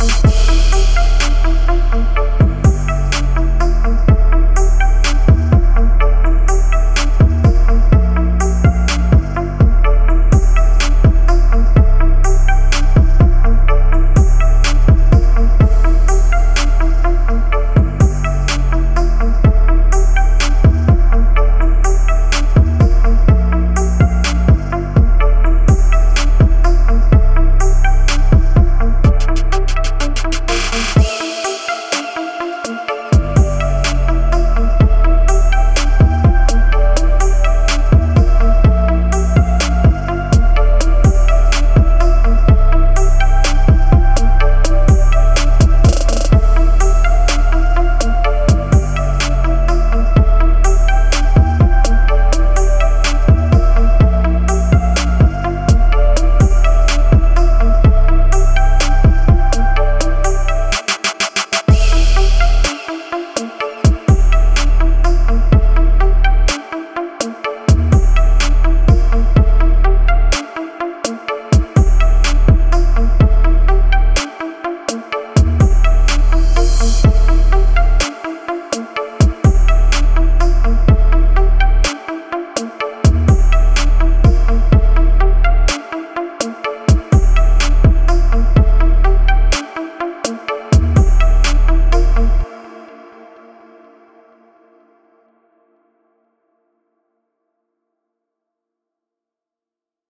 Oh, oh.